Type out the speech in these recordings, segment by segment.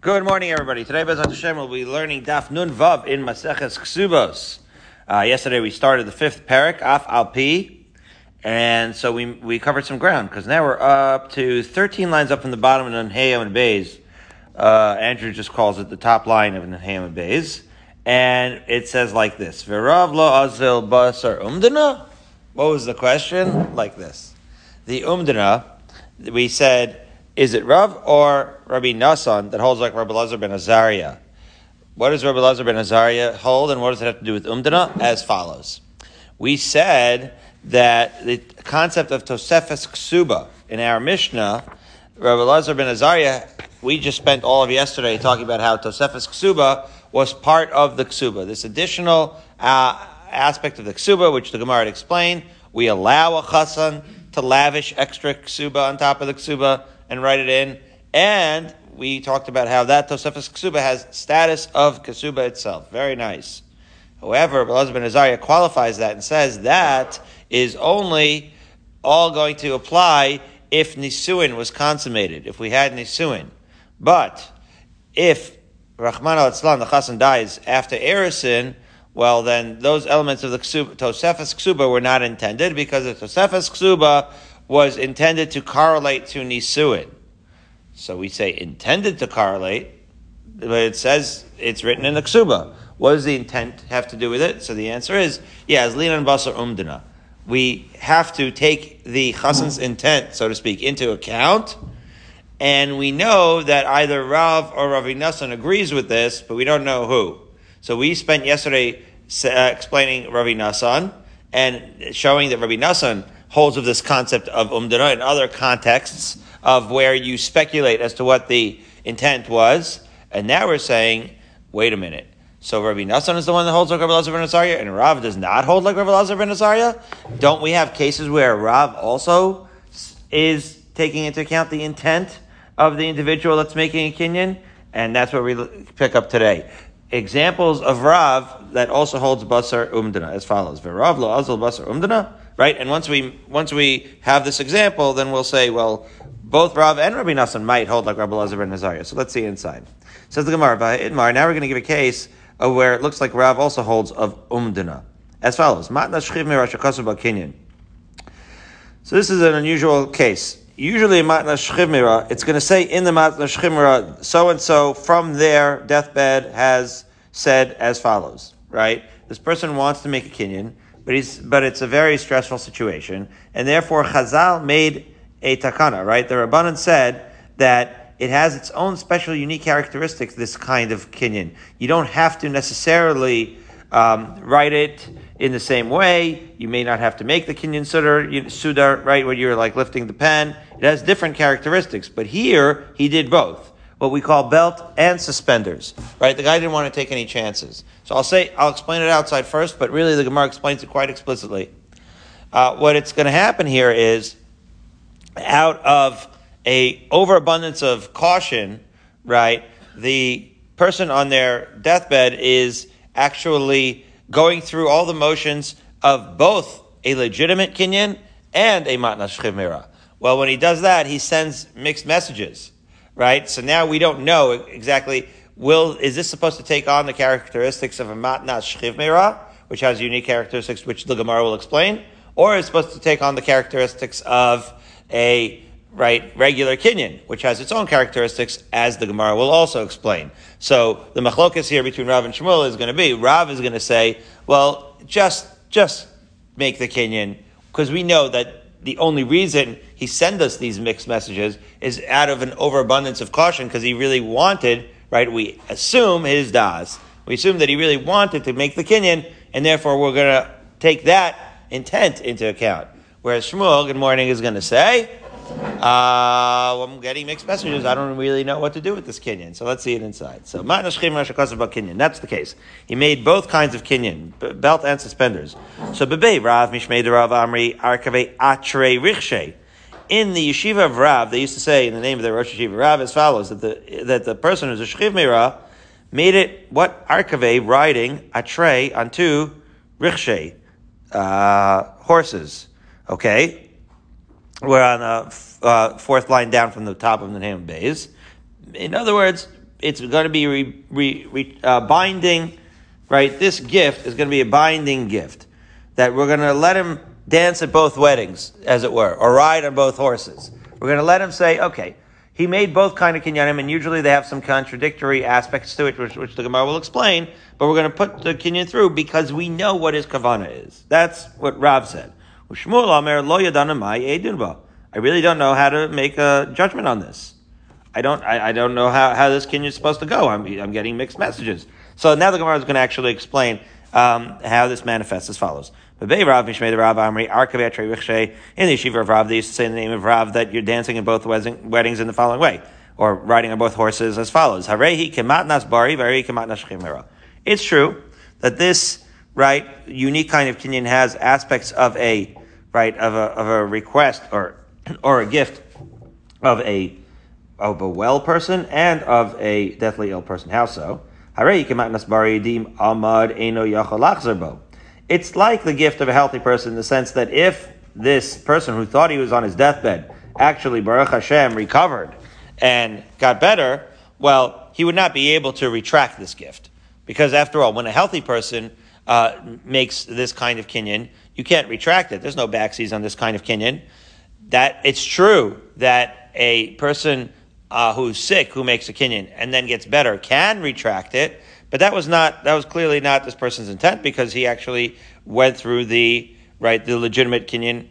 Good morning, everybody. Today, Bezat Hashem, we'll be learning Daf Nun Vav in Maseches Ksubos. Uh, yesterday, we started the fifth parak, Af Alpi, and so we we covered some ground because now we're up to 13 lines up from the bottom of Nunhayim and Bays. Uh, Andrew just calls it the top line of Nunhayim and Bays, and it says like this: V'rav lo azil basar umdana. What was the question? Like this: The umdana. We said is it Rav or Rabbi Nassan that holds like Rabbi Lazar ben Azariah? What does Rabbi Lazar ben Azariah hold, and what does it have to do with Umdana? As follows. We said that the concept of Tosefes Ksuba in our Mishnah, Rabbi Lazar ben Azariah, we just spent all of yesterday talking about how Tosefes Ksuba was part of the Ksuba. This additional uh, aspect of the Ksuba, which the Gemara had explained, we allow a Chassan to lavish extra Ksuba on top of the Ksuba and write it in. And we talked about how that Tosefes Ksuba has status of Ksuba itself. Very nice. However, Belaz ben Azariah qualifies that and says that is only all going to apply if Nisuin was consummated, if we had Nisuin. But if Rahman al the Chassan dies after Erisin, well then those elements of the Ksuba, Tosefes Ksuba were not intended because the Tosefes Ksuba was intended to correlate to Nisuin. So we say intended to correlate, but it says it's written in the Ksuba. What does the intent have to do with it? So the answer is, yeah, as Linan Basar Umdana. We have to take the Chassan's intent, so to speak, into account. And we know that either Rav or Ravi Nassan agrees with this, but we don't know who. So we spent yesterday uh, explaining Ravi Nassan and showing that Ravi Nassan holds of this concept of umdana in other contexts of where you speculate as to what the intent was. And now we're saying, wait a minute. So Rabbi Nassan is the one that holds like Rabbi Lazar ben Azariah, and Rav does not hold like Rabbi Lazar ben Azariah? Don't we have cases where Rav also is taking into account the intent of the individual that's making a kinyan? And that's what we pick up today. Examples of Rav that also holds Basar Umdana as follows. Rav lo Basar Umdana right? And once we once we have this example, then we'll say, well, both Rav and Rabbi Nassan might hold like Rabbi Lazar and Nazariah. So let's see inside. Says the Gemara, Idmar, now we're going to give a case of where it looks like Rav also holds of Umdana. As follows, Matna Shchiv So this is an unusual case. Usually Matna Shchiv it's going to say in the Matna Shchiv so and so from their deathbed has said as follows, right? This person wants to make a kinyan but he's, but it's a very stressful situation. And therefore Chazal made a takana, right? The Rabbanan said that it has its own special unique characteristics, this kind of kinyan. You don't have to necessarily um, write it in the same way. You may not have to make the kinyan sudar, sudar, right, when you're like lifting the pen. It has different characteristics, but here he did both what we call belt and suspenders, right? The guy didn't want to take any chances. So I'll say, I'll explain it outside first, but really the Gemara explains it quite explicitly. Uh, what it's going to happen here is, out of a overabundance of caution, right? The person on their deathbed is actually going through all the motions of both a legitimate kinyan and a matnas chimera. Well, when he does that, he sends mixed messages right? So now we don't know exactly. Will is this supposed to take on the characteristics of a matnas shchiv which has unique characteristics, which the Gemara will explain, or is supposed to take on the characteristics of a right regular kinyan, which has its own characteristics, as the Gemara will also explain. So the machlokas here between Rav and Shmuel is going to be Rav is going to say, well, just just make the kinyan because we know that the only reason he sent us these mixed messages is out of an overabundance of caution because he really wanted, right? We assume his das. We assume that he really wanted to make the kinyan, and therefore we're going to take that intent into account. Whereas Shmuel, good morning, is going to say, uh, I'm getting mixed messages. I don't really know what to do with this kinyan. So let's see it inside. So kinyan. That's the case. He made both kinds of kinyan, belt and suspenders. So bebe Rav Mishmei Rav Amri Arkave Atre Rikshe. In the yeshiva of Rav, they used to say in the name of the Rosh Yeshiva Rav as follows that the that the person who's a shchiv meira made it what Arkave riding Atre on two Rikshe uh, horses. Okay, we're on the uh, fourth line down from the top of the name of Bays. In other words, it's going to be re, re, re, uh, binding, right? This gift is going to be a binding gift that we're going to let him dance at both weddings, as it were, or ride on both horses. We're going to let him say, okay, he made both kind of kinyanim, and usually they have some contradictory aspects to it, which, which the Gemara will explain. But we're going to put the kinyan through because we know what his kavana is. That's what Rav said. I really don't know how to make a judgment on this. I don't. I, I don't know how, how this kinyan is supposed to go. I'm, I'm getting mixed messages. So now the Gemara is going to actually explain um, how this manifests as follows. But Rav Mishmei the Rav Amri Arkavet in the yeshiva of Rav they used to say in the name of Rav that you're dancing in both weddings in the following way, or riding on both horses as follows: Harehi bari, varehi chimera. It's true that this right unique kind of kinyan has aspects of a right of a of a request or or a gift of a of a well person and of a deathly ill person. How so? It's like the gift of a healthy person in the sense that if this person who thought he was on his deathbed actually, Baruch Hashem, recovered and got better, well, he would not be able to retract this gift. Because after all, when a healthy person uh, makes this kind of kinyan, you can't retract it. There's no backsies on this kind of kinyan. That it's true that a person uh, who's sick who makes a kinyan and then gets better can retract it, but that was not that was clearly not this person's intent because he actually went through the right the legitimate kinyan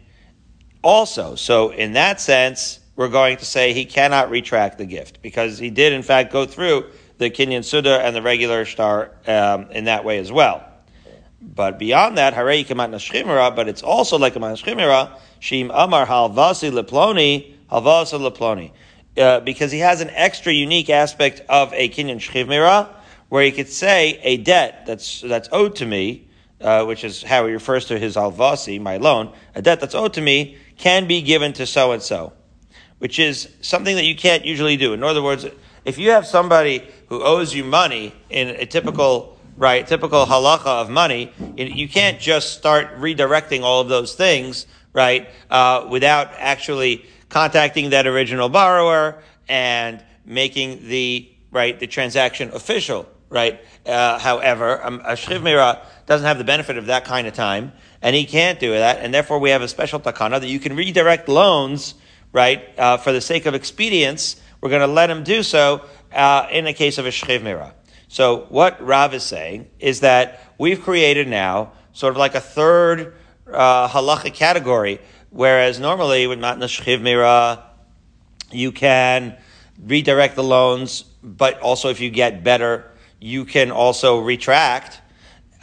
also. So in that sense, we're going to say he cannot retract the gift because he did in fact go through the kinyan suda and the regular shtar um, in that way as well. But beyond that, harei but it's also like a nashchimera, shim amar halvasi leploni, halvasi leploni. Uh, because he has an extra unique aspect of a kinyan shchivmira, where he could say a debt that's that's owed to me, uh, which is how he refers to his alvasi, my loan, a debt that's owed to me can be given to so and so, which is something that you can't usually do. In other words, if you have somebody who owes you money in a typical right typical halacha of money, you can't just start redirecting all of those things right uh, without actually contacting that original borrower and making the right the transaction official. Right. Uh, however, um, a shchiv mira doesn't have the benefit of that kind of time, and he can't do that, and therefore we have a special takana that you can redirect loans. Right. Uh, for the sake of expedience, we're going to let him do so uh, in the case of a shchiv mira. So what Rav is saying is that we've created now sort of like a third uh, halachic category Whereas normally with matnas chiv mira, you can redirect the loans, but also if you get better, you can also retract.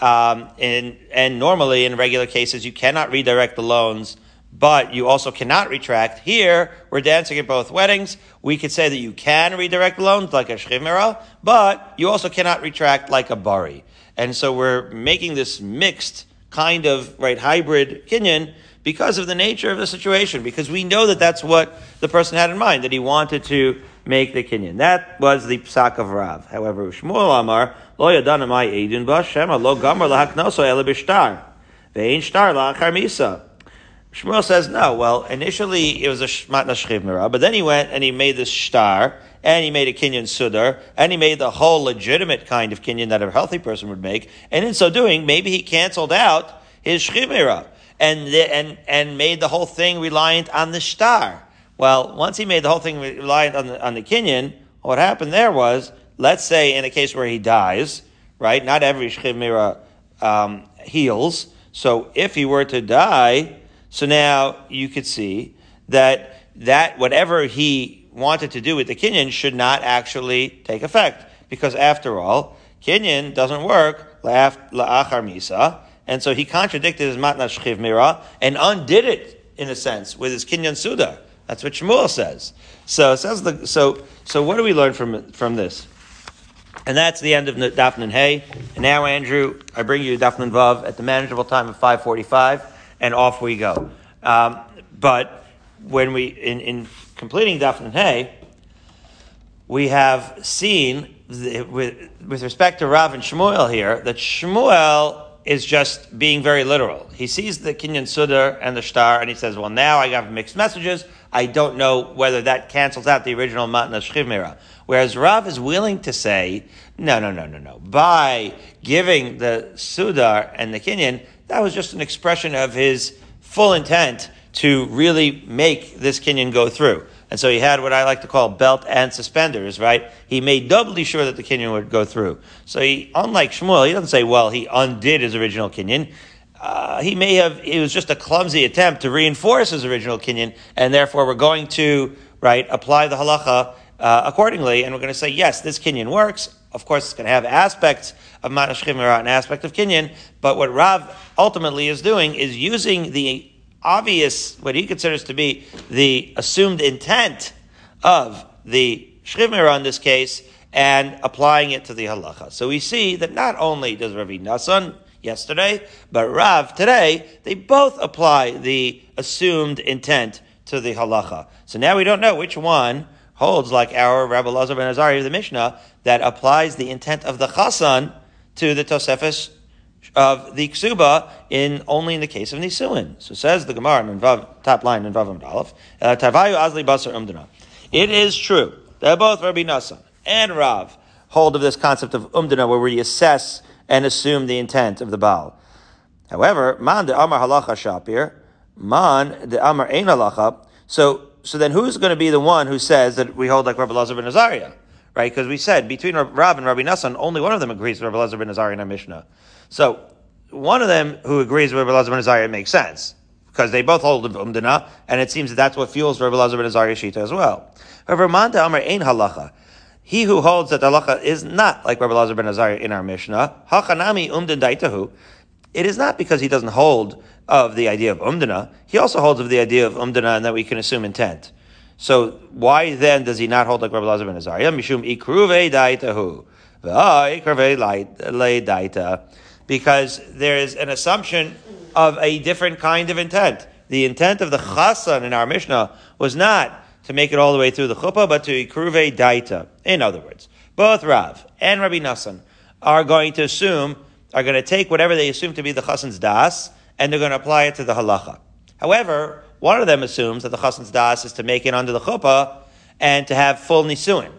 Um, and, and normally in regular cases, you cannot redirect the loans, but you also cannot retract. Here, we're dancing at both weddings. We could say that you can redirect loans like a shchimera, but you also cannot retract like a bari. And so we're making this mixed kind of, right, hybrid kinyan because of the nature of the situation, because we know that that's what the person had in mind, that he wanted to make the kinyan. That was the psak of Rav. However, Shmuel Amar, lo yadanamai edun ba shema lo gamar lahaknoso ele b'shtar. Ve'in shtar la'achar misa. Shmuel says, no, well, initially it was a shmat nashchiv but then he went and he made this shtar, and he made a kinyan sudar, and he made the whole legitimate kind of kinyan that a healthy person would make, and in so doing, maybe he canceled out his shchiv and, and, and made the whole thing reliant on the shtar. Well, once he made the whole thing reliant on the, on the kinyan, what happened there was, let's say in a case where he dies, right? Not every shchiv um, heals. So if he were to die, so now you could see that that whatever he wanted to do with the kinyan should not actually take effect. Because after all, kinyan doesn't work la'achar misa, and so he contradicted his matna shchiv mira and undid it in a sense with his kinyan suda. That's what Shmuel says. So it says the, so so what do we learn from from this? And that's the end of Daf Nun Hey. And now, Andrew, I bring you Daf Nun Vav at the manageable time of five forty-five, and off we go. Um, but when we in, in completing Daf Nun Hey, we have seen with with respect to Rav and Shmuel here that Shmuel is just being very literal. He sees the Kinyan Sudar and the shtar, and he says, Well, now I have mixed messages. I don't know whether that cancels out the original matna shchimera. Whereas Rav is willing to say, no, no, no, no, no. By giving the Sudar and the Kinyan, that was just an expression of his full intent to really make this Kinyan go through. And so he had what I like to call belt and suspenders, right? He made doubly sure that the Kinyan would go through. So he, unlike Shmuel, he doesn't say, well, he undid his original Kinyan. Uh, he may have, it was just a clumsy attempt to reinforce his original Kinyan, and therefore we're going to, right, apply the halacha uh, accordingly, and we're going to say, yes, this Kinyan works. Of course, it's going to have aspects of Manash Chimera, an aspect of Kinyan, but what Rav ultimately is doing is using the obvious, what he considers to be the assumed intent of the Shchimera in this case, and applying it to the halacha. So we see that not only does Ravi Nassan yesterday, but Rav today, they both apply the assumed intent to the halacha. So now we don't know which one holds like our Rabbi Lazar ben Azari of the Mishnah that applies the intent of the chasan to the Tosefes of the ksuba in only in the case of nisuin. So says the Gemara in Vav, top line in Vav Aleph, uh, Tavayu Azli Basar. It is true that both Rabbi Nassan and Rav hold of this concept of Umdana where we assess and assume the intent of the Baal. However, man de Amar halacha shapir, man de Amar ein halacha. So, so then who's going to be the one who says that we hold like Rabbi Lazar ben Azariah? Right? Because we said between Rav and Rabbi Nassan, only one of them agrees with Rabbi Lazar ben Azariah in our Mishnah. So one of them who agrees with Rabbi Lazar ben Azariah makes sense because they both hold of umdana, and it seems that that's what fuels Rabbi Lazar ben Azariah shita as well. However, Manta Amar ein halacha. He who holds that halacha is not like Rabbi Lazar ben Azariah in our Mishnah, hachanami umdan daitahu. It is not because he doesn't hold of the idea of umdana. He also holds of the idea of umdana and that we can assume intent. So why then does he not hold like Rabbi Lazar ben Azariah? Mishum ikruve daitahu. Because there is an assumption of a different kind of intent. The intent of the chasan in our Mishnah was not to make it all the way through the chuppah, but to ikruve daita. In other words, both Rav and Rabbi Nassan are going to assume, are going to take whatever they assume to be the chasan's das, and they're going to apply it to the halacha. However, one of them assumes that the chasan's das is to make it under the chuppah and to have full nisuin.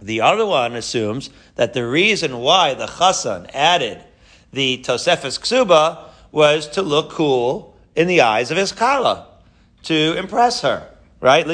The other one assumes that the reason why the Chassan added the Tosefes Ksuba was to look cool in the eyes of his Kala, to impress her, right?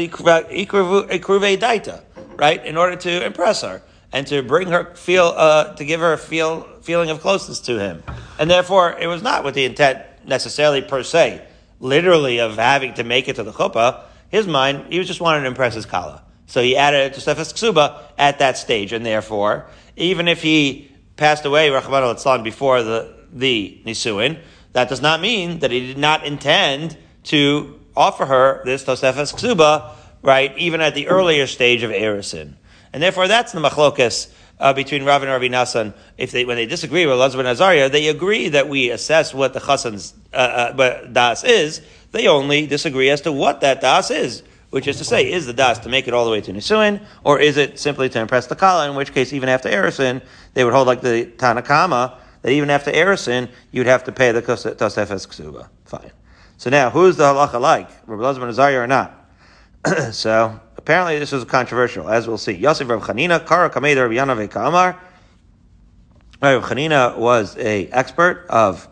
right? In order to impress her and to bring her feel, uh, to give her a feel, feeling of closeness to him. And therefore, it was not with the intent necessarily per se, literally of having to make it to the chuppah. His mind, he was just wanting to impress his Kala. So he added Tosefes Ksuba at that stage, and therefore, even if he passed away, Rachman al before the, the Nisuin, that does not mean that he did not intend to offer her this Tosefes Ksuba, right, even at the earlier stage of Erisin. And therefore, that's the machlokas uh, between Rav and Rabbi Nassan. If they, when they disagree with Elazar Azariah, they agree that we assess what the chassan's uh, uh, das is. They only disagree as to what that das is which is to say, is the das to make it all the way to Nisuin, or is it simply to impress the Kala, in which case, even after Erisin, they would hold like the Tanna Kamma, that even after Erisin, you'd have to pay the Tosefes Ksuba. Fine. So now, who's the halacha like? Rabbi Lazar Azariah or not? so, apparently this was controversial, as we'll see. Yosef Rav Chanina, Kara Kamei Rabbi Yanave Kamar. Rav Chanina was a expert of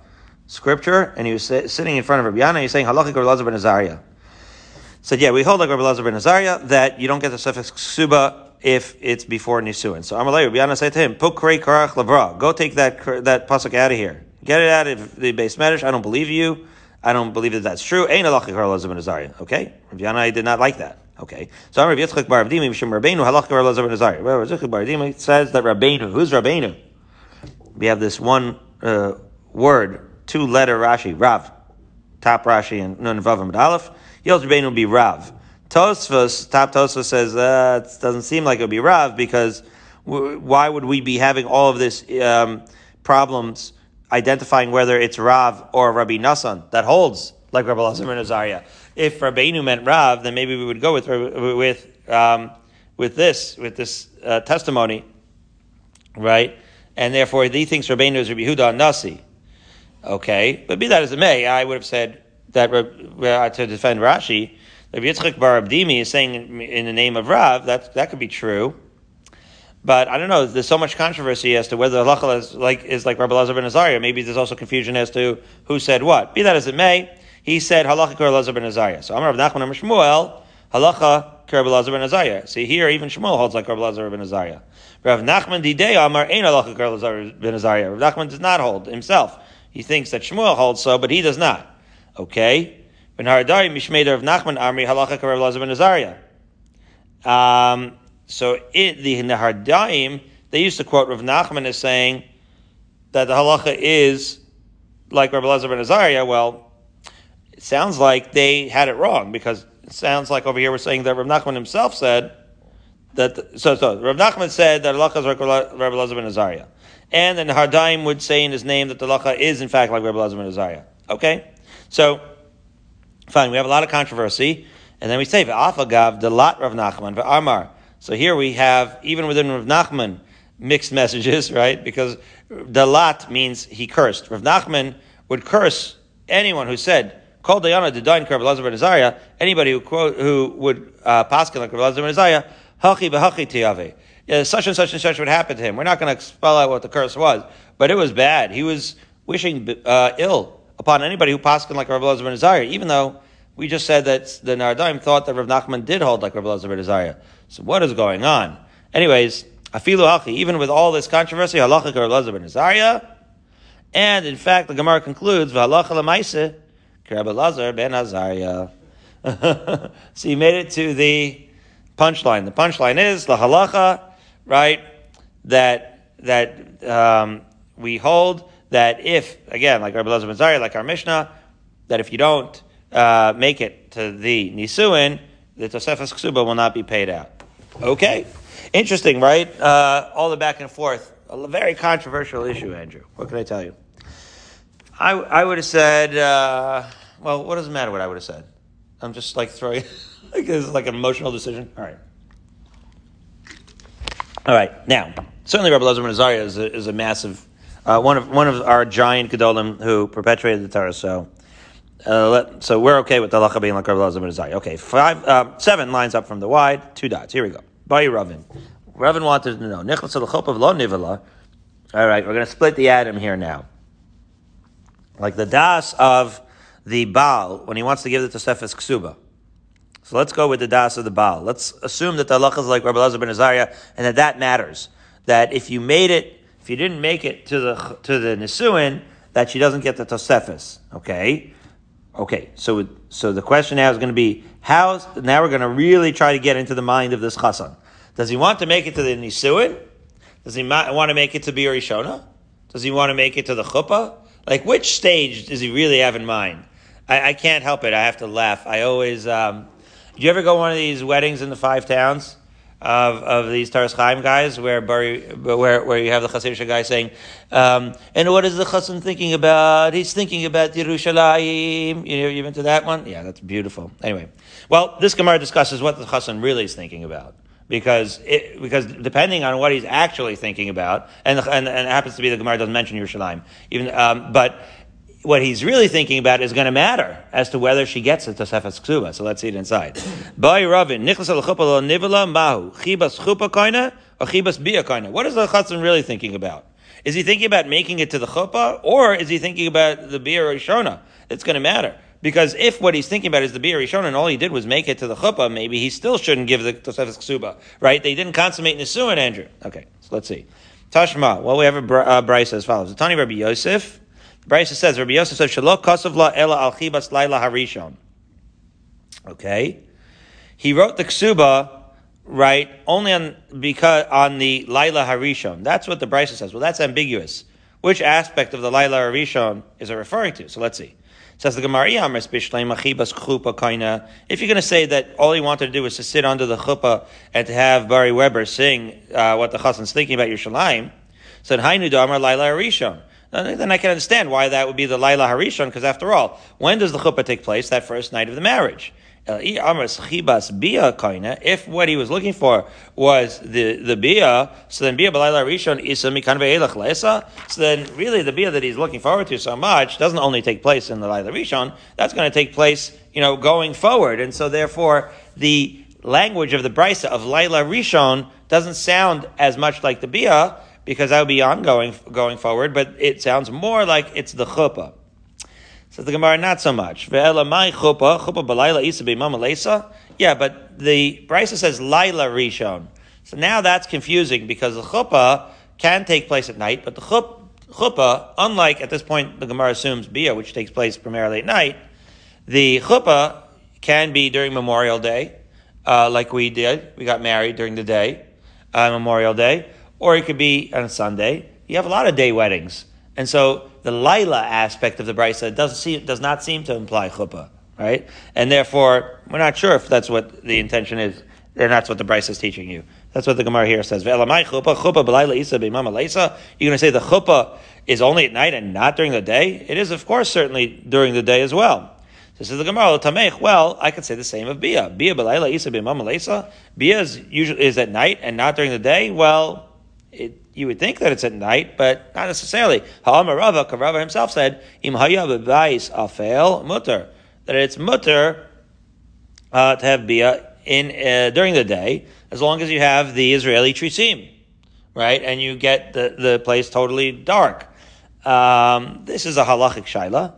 scripture, and he was sitting in front of Rabbi Yana, he's saying, Halachic Rabbi Lazar ben Azariah said, yeah, we hold like Rabbi Lazar ben Azariah that you don't get the suffix ksuba if it's before nisuin. So Amalei Rabbi Yana said to him, Pukrei karach lavra, go take that that pasuk out of here, get it out of the base medish. I don't believe you. I don't believe that that's true. Ain't alachi Rabbi Lazar ben Azariah. Okay, Rabbi Yana did not like that. Okay, so Rabbi Yitzchak Bar Avdimi Mishum Rabbeinu halachi Rabbi Lazar ben. Rabbi Yitzchak Bar Avdimi says that Rabbeinu, who's Rabbeinu? We have this one uh, word, two letter Rashi, Rav, top Rashi and Nun Vavam Aleph. Yos Rabbeinu will be Rav. Tosfos, top Tosfos says, uh, it doesn't seem like it would be Rav because w- why would we be having all of this um, problems identifying whether it's Rav or Rabbi Nassan that holds like Rabbi Lazar and Azariah? If Rabbeinu meant Rav, then maybe we would go with with um, with this with this uh, testimony, right? And therefore, he thinks Rabbeinu is Rabbi Huda Nasi. Okay, but be that as it may, I would have said that uh, to defend Rashi If Yitzchak Bar Avdimi is saying in the name of Rav, that, that could be true. But I don't know. There's so much controversy as to whether the halacha is like is like Rabbi Lazar ben Azariah. Maybe there's also confusion as to who said what. Be that as it may, he said halacha Rabbi Lazar ben Azariah. So Amar Rav Nachman Amar Shmuel halacha Rabbi Lazar ben Azariah. See here, even Shmuel holds like Rabbi Lazar ben Azariah. Rav Nachman Didei Amar Ein halacha Rabbi Lazar ben Azariah. Rav Nachman does not hold himself. He thinks that Shmuel holds so, but he does not. Okay. Ben Haradari Mishmeder of Nachman Amri halacha Rabbi Lazar ben Azariah. Um, so it, the Nehardayim, they used to quote Rav Nachman as saying that the halacha is like Rabbi Lazar ben Azariah. Well, it sounds like they had it wrong because it sounds like over here we're saying that Rav Nachman himself said that. So, so Rav Nachman said that halacha is like Rabbi Lazar ben Azariah, and then Hardaim would say in his name that the halacha is in fact like Rabbi Lazar ben Azariah. Okay, so fine, we have a lot of controversy, and then we say v'afagav delat Rav Nachman v'amar. So here we have, even within Rav Nachman, mixed messages, right? Because dalat means he cursed. Rav Nachman would curse anyone who said, Kol Dayana Dedain Rav Lazar ben Azariah, anybody who, quote, who would uh, pass like Lazar ben Azariah, Hachi b'hachi tiyave. Yeah, such and such and such would happen to him. We're not going to spell out what the curse was, but it was bad. He was wishing uh, ill upon anybody who passed like Rav Lazar ben Azariah, even though we just said that the Nardaim thought that Rav Nachman did hold like Rav Lazar ben Azariah. So what is going on? Anyways, afilu hachi, even with all this controversy, halacha Rav Lazar ben Azariah, and in fact, the Gemara concludes, v'halacha lemaise, Rav Lazar ben Azariah. so you made it to the punchline. The punchline is the halacha, right? That that um, we hold that if again, like Rabbi Lazar ben Azariah, like our Mishnah, that if you don't uh, make it to the Nisuin, the Tosefes Ksuba will not be paid out. Okay. Interesting, right? Uh, all the back and forth. A very controversial issue, Andrew. What can I tell you? I, I would have said, uh, well, what does it matter what I would have said? I'm just like throwing, like this is like an emotional decision. All right. All right. Now, certainly Rabbi Lazar Azariah is a, is a massive, uh, one of one of our giant gedolim who perpetuated the Torah. So uh, let, so we're okay with the halacha being like Rav Lazar ben Azariah. Okay, five, uh, seven lines up from the wide, two dots. Here we go. By Ravin. Ravin wanted to know. Of. All right, we're going to split the atom here now. Like the das of the Baal when he wants to give the Tosefes Ksuba. So let's go with the das of the Baal. Let's assume that the halacha is like Rabbi Lazar ben Azariah, and that that matters. That if you made it, if you didn't make it to the to the Nisuin, that she doesn't get the Tosefes. Okay. Okay, so so the question now is going to be how. Now we're going to really try to get into the mind of this chassan. Does he want to make it to the nisuin? Does he want to make it to bia rishona? Does he want to make it to the chuppah? Like which stage does he really have in mind? I, I can't help it. I have to laugh. I always. Um, do you ever go one of these weddings in the five towns? Of, of these Taras Chaim guys, where where where you have the Chassidisha guy saying, um, and what is the Chassan thinking about? He's thinking about Yerushalayim. You know, you into that one? Yeah, that's beautiful. Anyway, well, this Gemara discusses what the Chassan really is thinking about. Because it, because depending on what he's actually thinking about, and, and, and it happens to be the Gemara doesn't mention Yerushalayim, even um, but what he's really thinking about is going to matter as to whether she gets it Tosefes Ksuba. So let's see it inside. By Ravin, al Nivala Mahu, Chibas Chupa Koina Koina. What is the Chatzin really thinking about? Is he thinking about making it to the chuppah, or is he thinking about the Bia Rishona? It's going to matter. Because if what he's thinking about is the Bia Rishona and all he did was make it to the chuppah, maybe he still shouldn't give the Tosefes Ksuba, right? They didn't consummate Nisuin, Andrew. Okay, so let's see. Tashma, well, we have a br- uh, Bryce as follows. Tani Rabbi Yosef, Brisa says, Rabbi Yosef says, Shalok kasav la ela al chibas laila harishon. Okay. He wrote the ksuba, right, only on, because, on the laila harishon. That's what the Brisa says. Well, that's ambiguous. Which aspect of the laila harishon is it referring to? So let's see. says the Gemara, If you're going to say that all he wanted to do was to sit under the chuppah and to have Barry Weber sing uh, what the chassan's thinking about Yerushalayim, said Hainu Damar Laila Harishon Uh, then I can understand why that would be the Laila Harishon, because after all, when does the chuppah take place? That first night of the marriage. If what he was looking for was the, the bia, so then bia balayla rishon isa. So then really the bia that he's looking forward to so much doesn't only take place in the layla rishon, that's going to take place, you know, going forward. And so therefore the language of the brisa of layla rishon doesn't sound as much like the bia because that would be ongoing going forward, but it sounds more like it's the chuppah. Says the Gemara, not so much. Yeah, but the Brisa says Laila Rishon. So now that's confusing because the chuppah can take place at night, but the chuppah, unlike at this point the Gemara assumes Bia, which takes place primarily at night, the chuppah can be during Memorial Day, uh, like we did. We got married during the day, uh, Memorial Day, or it could be on Sunday. You have a lot of day weddings. And so the Laila aspect of the Brisa doesn't seem, does not seem to imply chuppah, right? And therefore, we're not sure if that's what the intention is, and that's what the Brisa is teaching you. That's what the Gemara here says. You're going to say the chuppah is only at night and not during the day? It is, of course, certainly during the day as well. This is the Gemara. Well, I could say the same of Bia. Bia b'layla isa b'mama Bia is usually is at night and not during the day. Well, it you would think that it's at night, but not necessarily. Ha'amar Rava, Rava himself said, Im haya afel mutter, that it's mutter uh, to have bia in uh, during the day, as long as you have the Israeli trisim, right, and you get the, the place totally dark. Um, this is a halachic shaila,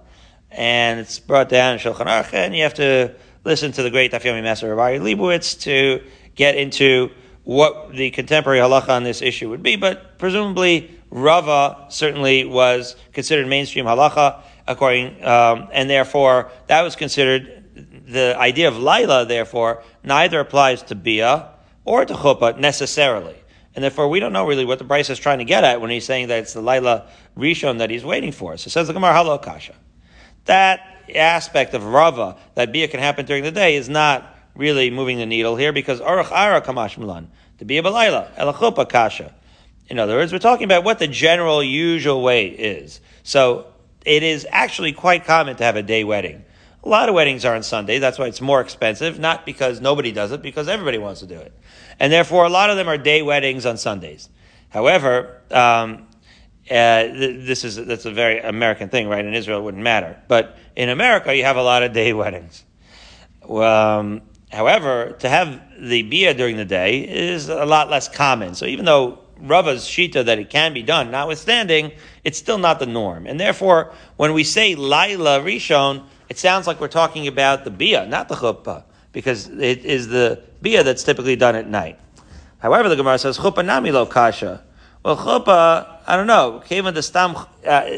and it's brought down in Shulchan Aruch, and you have to listen to the great Daf Yomi Master Rabbi Leibowitz to get into what the contemporary halacha on this issue would be, but presumably Rava certainly was considered mainstream halacha, according, um, and therefore that was considered the idea of Laila. Therefore, neither applies to Bia or to Chuppah necessarily, and therefore we don't know really what the Bryce is trying to get at when he's saying that it's the Laila Rishon that he's waiting for. So says the Gemara Halo Kasha. That aspect of Rava that Bia can happen during the day is not really moving the needle here because Aruch Ara Kamash Milan, to be a Balayla, Elachupa Kasha. In other words, we're talking about what the general usual way is. So it is actually quite common to have a day wedding. A lot of weddings are on Sunday. That's why it's more expensive, not because nobody does it, because everybody wants to do it. And therefore, a lot of them are day weddings on Sundays. However, um, uh, this is that's a very American thing, right? In Israel, it wouldn't matter, but in America, you have a lot of day weddings. Um, However, to have the bia during the day is a lot less common. So even though Rava's shita that it can be done, notwithstanding, it's still not the norm. And therefore, when we say Laila Rishon, it sounds like we're talking about the bia, not the chuppah, because it is the bia that's typically done at night. However, the Gemara says chuppah nami lo kasha. Well, chuppah, I don't know. the stam, uh,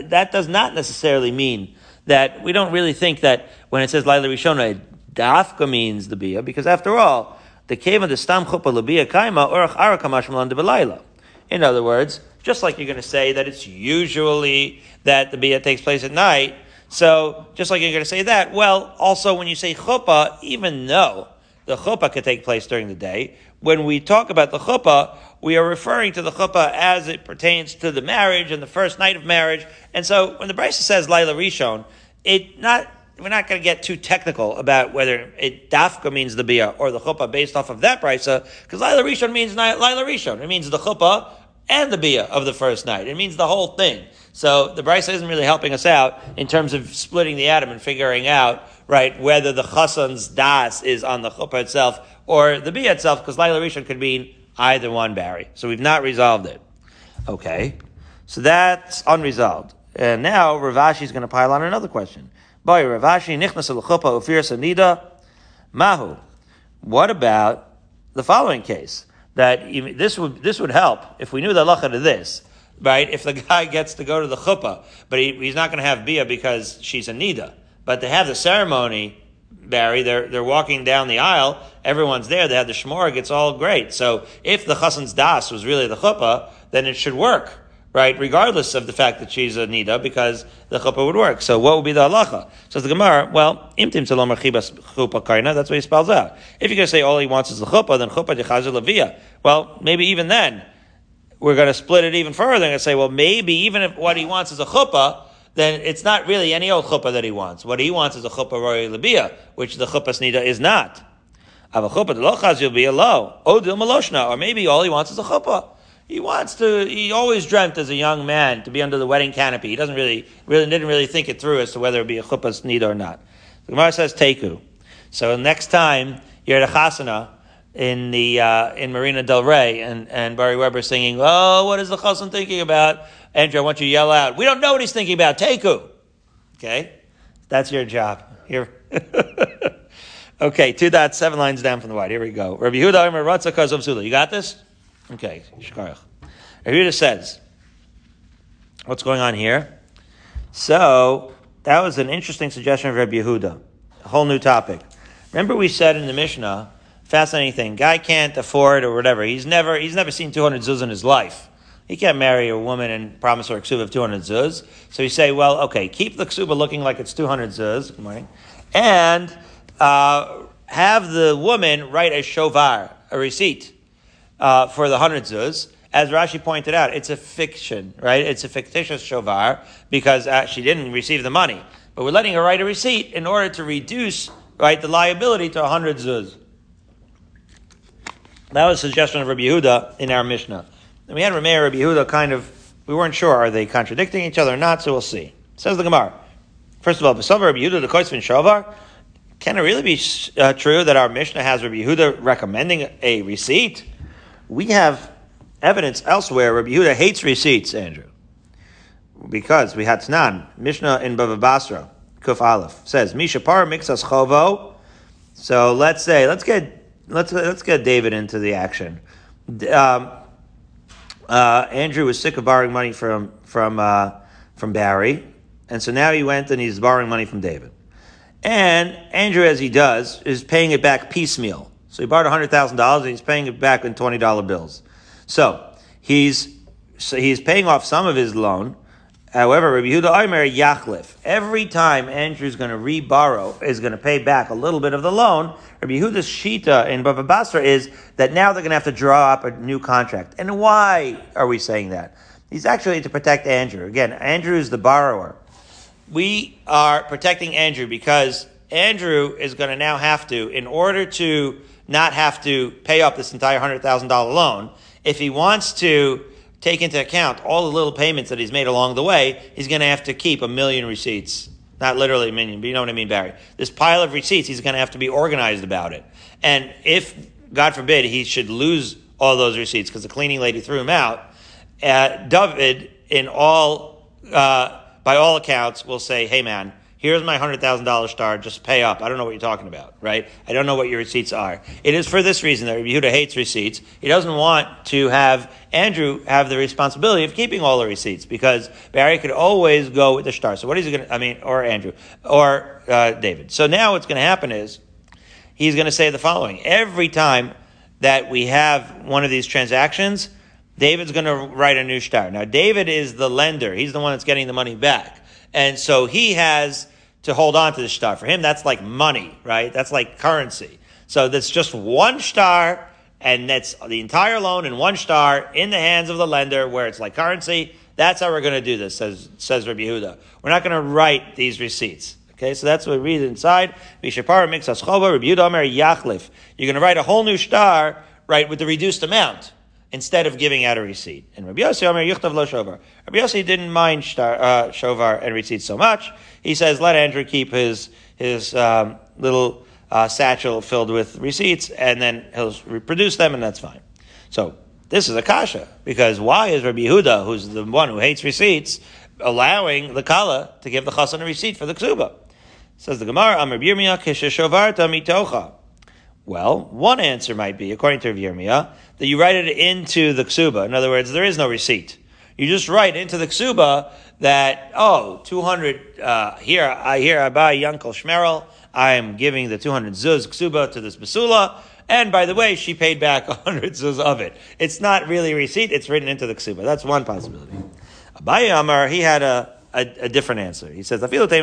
that does not necessarily mean that we don't really think that when it says Laila Rishon, Dafka means the bia, because after all, the of the stam chuppah lebia kaima orach ara kamashmalan de. In other words, just like you're going to say that it's usually that the bia takes place at night, so just like you're going to say that, well, also when you say chuppah, even though the chuppah could take place during the day, when we talk about the chuppah, we are referring to the chuppah as it pertains to the marriage and the first night of marriage. And so when the Brisa says Laila Rishon, it not we're not going to get too technical about whether it dafka means the bia or the chuppah based off of that brisa, because Laila Rishon means Laila Rishon. It means the chuppah and the bia of the first night. It means the whole thing. So the brisa isn't really helping us out in terms of splitting the atom and figuring out right whether the chasan's das is on the chuppah itself or the bia itself, because Laila Rishon could mean either one, Barry. So we've not resolved it. Okay, so that's unresolved. And now Rav Ashi is going to pile on another question. Boy, Rav Ashi nichnas al ufir sanida mahu. What about the following case? That this would this would help if we knew the halacha to this, right? If the guy gets to go to the chuppah, but he, he's not going to have bia because she's a nida, but to have the ceremony, Barry, they're they're walking down the aisle, everyone's there, they have the shmorg, it's all great. So if the chassan's das was really the chuppah, then it should work right? Regardless of the fact that she's a nida, because the chuppah would work. So what would be the halacha? Says the Gemara, well, imtim salom chibas chuppah karna, that's what he spells out. If you're going to say all he wants is the chuppah, then chuppah dechazer levia. Well, maybe even then, we're going to split it even further and say, well, maybe even if what he wants is a chuppah, then it's not really any old chuppah that he wants. What he wants is a chuppah roy labia, which the chuppah snida is not. Av a chuppah delochaz you'll be a low. Odil maloshna, or maybe all he wants is a chuppah. He wants to. He always dreamt as a young man to be under the wedding canopy. He doesn't really, really didn't really think it through as to whether it be a chuppah need or not. The Gemara says teku. So next time you're at a chasana in the uh, in Marina Del Rey, and and Barry Weber singing, "Oh, what is the chassan thinking about?" Andrew, I want you to yell out, "We don't know what he's thinking about." Teku. Okay, that's your job. Here. okay, two dots, seven lines down from the white. Here we go. Rabbi Yehuda. You got this? Okay. Shkarach. Yehuda says, "What's going on here?" So that was an interesting suggestion of Rabbi Yehuda. A whole new topic. Remember, we said in the Mishnah, fascinating thing. Guy can't afford or whatever. He's never he's never seen 200 zuz in his life. He can't marry a woman and promise her a ksuba of 200 zuz. So you say, well, okay, keep the ksuba looking like it's 200 zuz. Good morning. And uh, have the woman write a shovar, a receipt, uh, for the 100 zuz. As Rashi pointed out, it's a fiction, right? It's a fictitious shovar because uh, she didn't receive the money. But we're letting her write a receipt in order to reduce, right, the liability to 100 zuz. That was a suggestion of Rabbi Yehuda in our Mishnah. And we had Rameh Rabbi Yehuda kind of, we weren't sure, are they contradicting each other or not, so we'll see. Says the Gemara. First of all, B'savar Rabbi Yehuda, the Koisvin Shavar, can it really be uh, true that our Mishnah has Rabbi Yehuda recommending a receipt? We have evidence elsewhere. Rabbi Yehuda hates receipts, Andrew. Because we had Tanan, Mishnah in Bava Basra, Kuf Aleph, says, Misha Par Mixas Chovo. So let's say, let's get, let's, let's get David into the action. Um, uh, Andrew was sick of borrowing money from from uh, from Barry, and so now he went and he's borrowing money from David. And Andrew, as he does, is paying it back piecemeal. So he borrowed hundred thousand dollars and he's paying it back in twenty dollar bills. So he's so he's paying off some of his loan. However, Rabbi Yehuda Omer Yachlif. Every time Andrew's going to re-borrow, is going to pay back a little bit of the loan. Rabbi Yehuda's shita in Bava Basra is that now they're going to have to draw up a new contract. And why are we saying that? He's actually to protect Andrew. Again, Andrew is the borrower. We are protecting Andrew because Andrew is going to now have to, in order to not have to pay up this entire $100,000 loan, if he wants to take into account all the little payments that he's made along the way, he's going to have to keep a million receipts. Not literally a million, but you know what I mean, Barry. This pile of receipts, he's going to have to be organized about it. And if, God forbid, he should lose all those receipts because the cleaning lady threw him out, uh, David, in all, uh, by all accounts, will say, hey man, Here's my $100,000 shtar, just pay up. I don't know what you're talking about, right? I don't know what your receipts are. It is for this reason that Yehuda hates receipts. He doesn't want to have Andrew have the responsibility of keeping all the receipts because Barry could always go with the shtar. So what is he going to, I mean, or Andrew, or uh, David. So now what's going to happen is he's going to say the following. Every time that we have one of these transactions, David's going to write a new shtar. Now, David is the lender. He's the one that's getting the money back. And so he has to hold on to the shtar. For him, that's like money, right? That's like currency. So that's just one shtar, and that's the entire loan in one shtar in the hands of the lender, where it's like currency. That's how we're going to do this, says says Rabbi Yehuda. We're not going to write these receipts. Okay, so that's what we read inside. Mishapar makes us Rabbi Yehuda Omer Yachlif. You're going to write a whole new shtar, right, with the reduced amount instead of giving out a receipt. And Rabbi Yossi Omer Yuchtav Lo Shovar. Rabbi Yossi didn't mind uh, Shovar and receipts so much. He says, let Andrew keep his, his um, little uh, satchel filled with receipts, and then he'll reproduce them, and that's fine. So, this is a kasha, because why is Rabbi Yehuda, who's the one who hates receipts, allowing the kala to give the chassan a receipt for the ksuba? Says the Gemara, Amr Yirmiyah Kisha Mitocha. Well, one answer might be, according to Yirmiyah, that you write it into the ksuba. In other words, there is no receipt. You just write into the ksuba that, oh, 200, uh, here, I, here I buy Yankel Shmerel, I am giving the 200 zuz ksuba to this basula, and by the way, she paid back 100 zuz of it. It's not really a receipt, it's written into the ksuba. That's one possibility. Abaye Amar, he had a, a, a, different answer. He says, Let's say the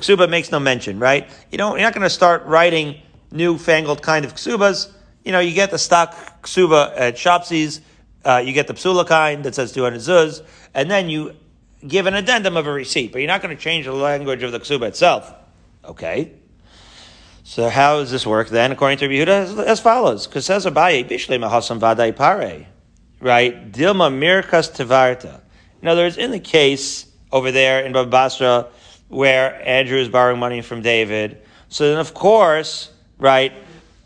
ksuba makes no mention, right? You know, you're not going to start writing newfangled kind of ksubas. You know, you get the stock ksuba at Shopsies, uh, you get the psula kind that says 200 zuz, and then you give an addendum of a receipt, but you're not going to change the language of the ksuba itself. Okay. So how does this work then? According to Yehuda, as, as follows: because says Abaye, Bishle Mahasam Vadai Pare, right? Dilma Mirkas Tevarta. In other words, in the case over there in Basra, where Andrew is borrowing money from David, so then of course, right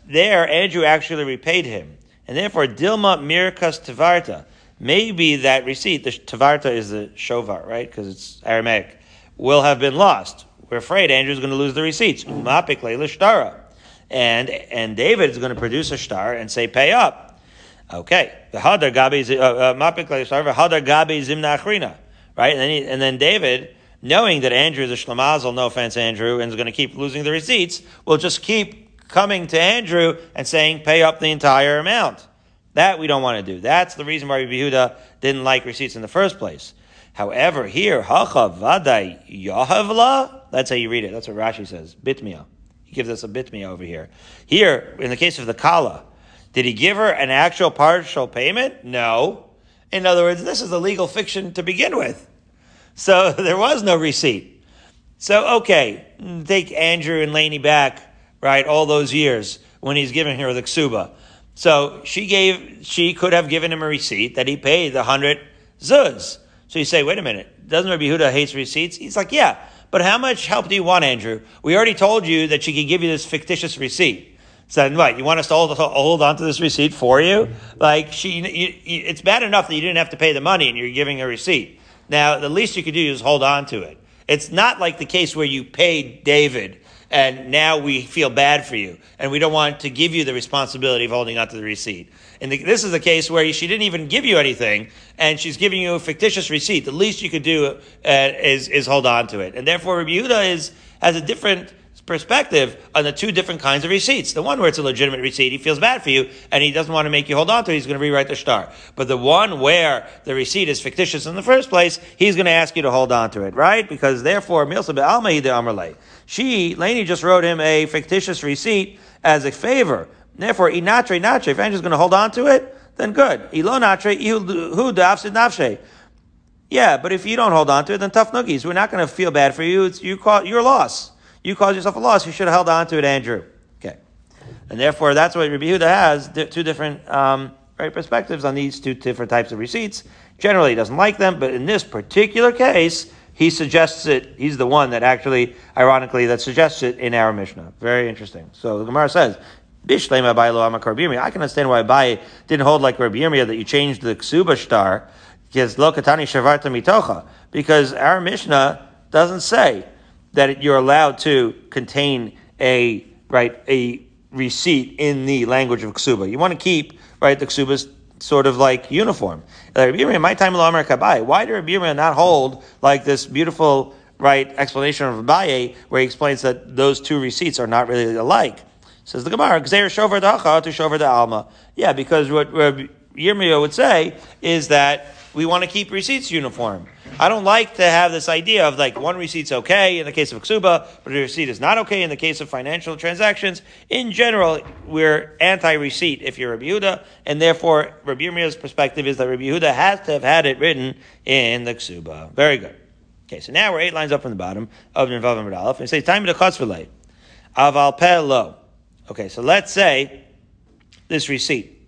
there, Andrew actually repaid him, and therefore Dilma Mirkas Tevarta. Maybe that receipt, the Tevarta is the Shovar, right? Because it's Aramaic, will have been lost we're afraid Andrew's going to lose the receipts. And, and David is going to produce a shtar and say, pay up. Okay. The Hadar Gabi, uh, uh, Zimna Achrina. Right? And then, he, and then David, knowing that Andrew is a Shlamazel, no offense, Andrew, and is going to keep losing the receipts, will just keep coming to Andrew and saying, pay up the entire amount. That we don't want to do. That's the reason why Yehuda didn't like receipts in the first place. However, here, hacha vaday yahavla, that's how you read it. That's what Rashi says. Bitmia. He gives us a bitmia over here. Here, in the case of the kala, did he give her an actual partial payment? No. In other words, this is a legal fiction to begin with. So there was no receipt. So, okay, take Andrew and Laney back, right, all those years when he's giving her the ksuba. So she gave, she could have given him a receipt that he paid the hundred zuz. So you say, wait a minute, doesn't Rabbi Yehuda hates receipts? He's like, yeah, but how much help do you want, Andrew? We already told you that she could give you this fictitious receipt. So what? You want us to hold, hold on to this receipt for you? Like she, you, you, it's bad enough that you didn't have to pay the money and you're giving a receipt. Now, the least you could do is hold on to it. It's not like the case where you paid David and now we feel bad for you, and we don't want to give you the responsibility of holding on to the receipt. And the, this is a case where she didn't even give you anything, and she's giving you a fictitious receipt. The least you could do uh, is, is hold on to it. And therefore, Rabbi Yehuda is, has a different perspective on the two different kinds of receipts. The one where it's a legitimate receipt, he feels bad for you and he doesn't want to make you hold on to it, he's going to rewrite the shtar. But the one where the receipt is fictitious in the first place, he's going to ask you to hold on to it, right? Because therefore, Milsa be'almahi de amrle. She, Laney just wrote him a fictitious receipt as a favor. Therefore, inatre natre, if Andrew's going to hold on to it, then good. Ilo who dafsid nafshe. Yeah, but if you don't hold on to it, then tough noogies. We're not going to feel bad for you. It's you call, your loss. You caused yourself a loss. You should have held on to it, Andrew. Okay. And therefore, that's what Rabbi Huda has, two different um, right, perspectives on these two different types of receipts. Generally, he doesn't like them, but in this particular case, he suggests it. He's the one that actually, ironically, that suggests it in our Mishnah. Very interesting. So the Gemara says, I can understand why Abai didn't hold like Rabbi Yirmiyah that you changed the ksuba shtar because lokatani shavarta mitocha because our Mishnah doesn't say that you're allowed to contain a right a receipt in the language of ksuba. You want to keep right the ksuba's sort of like uniform. My time Why did Rabbi not hold like this beautiful right explanation of Abaye where he explains that those two receipts are not really alike? Says the Gemara, Gzeir Shover Dacha to Shover the Alma. Yeah, because what Rabbi Yirmiyah would say is that we want to keep receipts uniform. I don't like to have this idea of like one receipt's okay in the case of ksuba, but a receipt is not okay in the case of financial transactions. In general, we're anti-receipt if you're Rabbi Yehuda, and therefore Rabbi Yirmiyah's perspective is that Rabbi Yehuda has to have had it written in the ksuba. Very good. Okay, so now we're eight lines up from the bottom of Nevav and Aleph, and say time to chatzvulay. Aval lo. Okay, so let's say this receipt.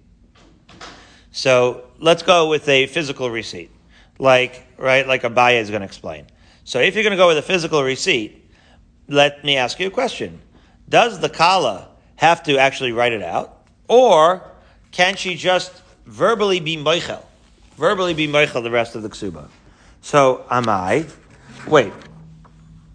So let's go with a physical receipt like, right, like Abaye is going to explain. So if you're going to go with a physical receipt, let me ask you a question. Does the Kala have to actually write it out? Or can she just verbally be Moichel? Verbally be Moichel the rest of the Ksuba. So, am I? Wait.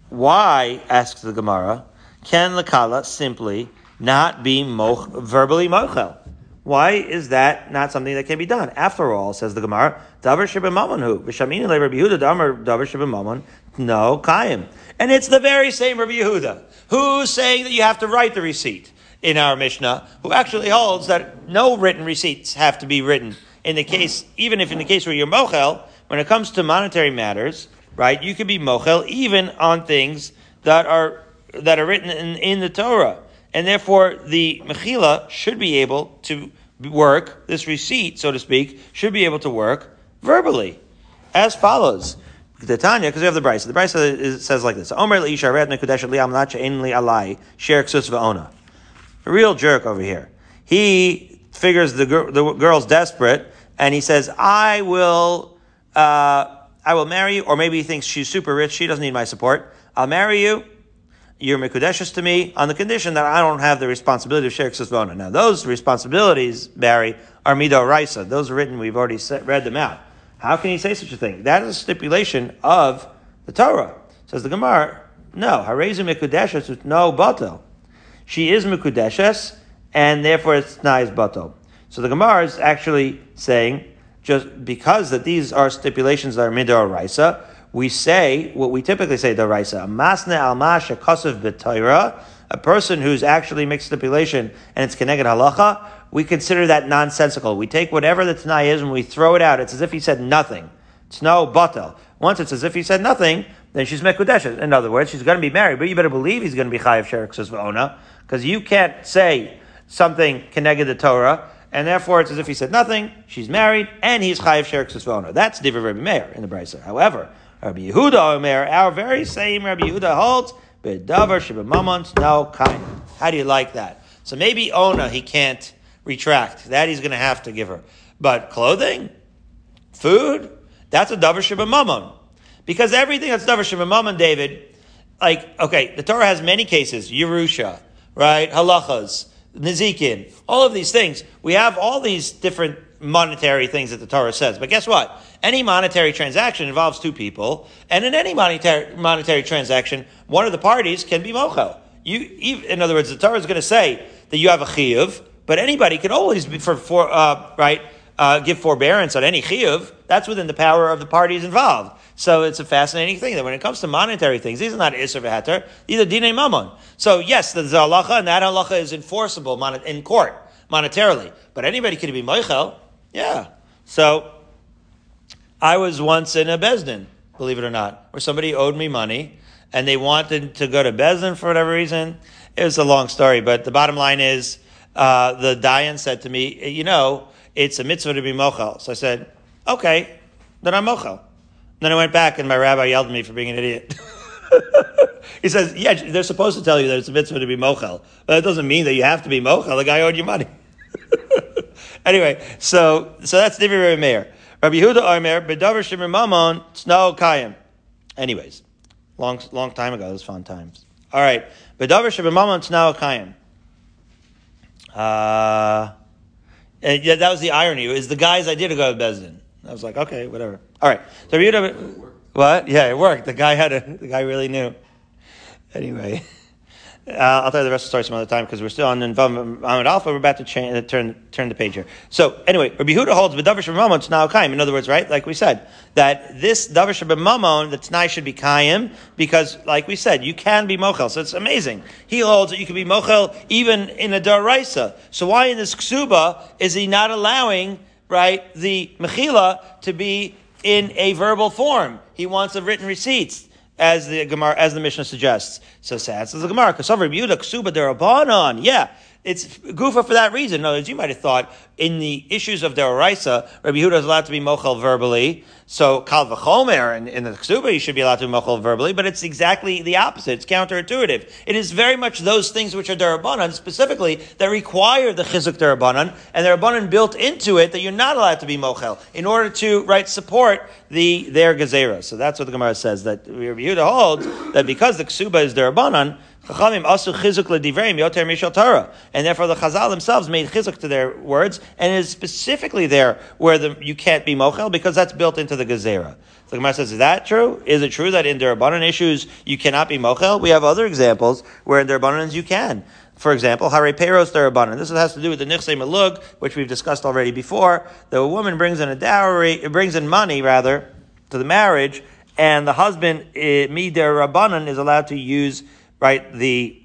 Why, asks the Gemara, can the Kala simply not be moch, verbally Moichel? Why is that not something that can be done? After all, says the Gemara, Davar Shibim who? Vishamini le Rabbi Yehuda Damar Davar Shibim No, Kaim. And it's the very same Rabbi Yehuda who's saying that you have to write the receipt in our Mishnah, who actually holds that no written receipts have to be written in the case, even if in the case where you're mochel, when it comes to monetary matters, right, you can be mochel even on things that are that are written in, in the Torah and therefore the mechila should be able to work this receipt, so to speak, should be able to work verbally, as follows. Tanya, because we have the Brisa. The Brisa says like this: Omer li alai. A real jerk over here. He figures the, gir- the girl's desperate, and he says, "I will, uh, I will marry you." Or maybe he thinks she's super rich; she doesn't need my support. I'll marry you. You're mekudeshes to me on the condition that I don't have the responsibility of share va'ona. Now, those responsibilities, Barry, are mido raisa. Those are written. We've already set, read them out. How can he say such a thing? That is a stipulation of the Torah. Says the Gemara, no, Harezu Mikudeshes with no batel. She is Mikudeshes, and therefore it's nice batel. So the Gemara is actually saying, just because that these are stipulations that are midor raisa, we say what we typically say daraisa. Masne alma shekosov b'Torah, a person who's actually mixed stipulation and it's connected halacha, we consider that nonsensical. We take whatever the Tanai is and we throw it out. It's as if he said nothing. It's no batel. Once it's as if he said nothing, then she's mekudeshes. In other words, she's going to be married, but you better believe he's going to be chayiv sherik v'ona, because you can't say something connected to Torah, and therefore it's as if he said nothing. She's married, and he's chayiv sherik v'ona. That's Divrei Rabbi Meir in the Brisa. However, Rabbi Yehuda Omer, our very same Rabbi Yehuda holds, bedavar shebamamont no kind. How do you like that? So maybe Ona he can't retract. That he's going to have to give her. But clothing, food, that's a davar shebamamon. Because everything that's davar shebamamon, David, like okay, the Torah has many cases, Yerusha, right, halachas, nizikin, all of these things. We have all these different monetary things that the Torah says. But guess what? Any monetary transaction involves two people, and in any monetary, monetary transaction, one of the parties can be mochel. You, in other words, the Torah is going to say that you have a chiyuv, but anybody can always be for, for uh, right uh, give forbearance on any chiyuv. That's within the power of the parties involved. So it's a fascinating thing that when it comes to monetary things, these are not isser v'heter, these are dinei mamon. So yes, a halacha, and that halacha is enforceable in court monetarily. But anybody can be moichel, yeah. So I was once in a bezdin, believe it or not, where somebody owed me money, and they wanted to go to bezdin for whatever reason. It was a long story, but the bottom line is, uh, the Dayan said to me, you know, it's a mitzvah to be mochel. So I said, okay, then I'm mochel. Then I went back and my rabbi yelled at me for being an idiot. he says, yeah, they're supposed to tell you that it's a mitzvah to be mochel. But that doesn't mean that you have to be mochel. The guy owed you money. anyway, so, so that's Divi Rabbi Meir. Rabbi Yehuda Omer, Bedavar Shimmer Mamon, Snow Kayim. Anyways, long, long time ago, those fun times. All right. Bedavar Shimmer Mamon, Snow Kayim. Uh, and yeah, that was the irony. It was the guys I did go to Bezdin. I was like, okay, whatever. All right. So what? Yeah, it worked. The guy had a. The guy really knew. Anyway. Uh, I'll tell you the rest of the story some other time because we're still on Amid Alpha. We're about to change, uh, turn turn the page here. So anyway, Rabbi Huda holds Davar Mamon now kaim. In other words, right, like we said, that this Davar Mamon, the Tanai should be kaim because, like we said, you can be mochel. So it's amazing. He holds that you can be mochel even in a daraisa. So why in this ksuba is he not allowing right the mechila to be in a verbal form? He wants the written receipts as the Gemara, as the Mishnah suggests. So says the Gemara, Kasav Rebuda Ksuba Derabanan. Yeah. It's Gufa for that reason. In other words, you might have thought in the issues of Deraisa, Rabbi Yehuda is allowed to be mochel verbally. So Kal V'chomer and in the Ksuba, you should be allowed to be mochel verbally, but it's exactly the opposite. It's counterintuitive. It is very much those things which are Derabanan, specifically, that require the Chizuk Derabanan, and Derabanan built into it that you're not allowed to be mochel in order to, right, support the, their Gezerah. So that's what the Gemara says, that Rabbi Yehuda holds that because the Ksuba is Derabanan, Chachamim asu chizuk yoter mishal Torah, and therefore the Chazal themselves made chizuk to their words, and it is specifically there where the, you can't be mochel because that's built into the gezerah. The Gemara says, is that true? Is it true that in Durabanan issues you cannot be mochel? We have other examples where in Durabanans you can. For example, Hare Peros Durabanan. This has to do with the Nichse Malug, which we've discussed already before. The woman brings in a dowry, brings in money rather, to the marriage, and the husband, eh, mi Durabanan, is allowed to use right, the,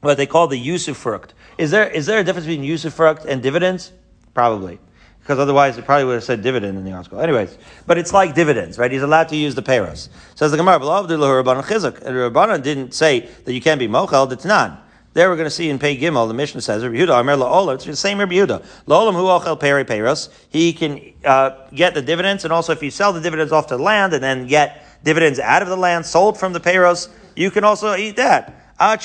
what they call the usufruct. Is there, is there a difference between usufruct and dividends? Probably. Because otherwise it probably would have said dividend in the article. Anyways, but it's like dividends, right? He's allowed to use the payros. Says the Gemara, Rabbanan didn't say that you can't be mochel, it's not. There we're going to see in Pei Gimel, the Mishnah says, Rabbi Yehuda, Amer La'olam, it's the same Rabbi Yehuda. La'olam hu ochel peri peiros. He can uh, get the dividends, and also if you sell the dividends off to the land and then get dividends out of the land sold from the payros, you can also eat that. Ad.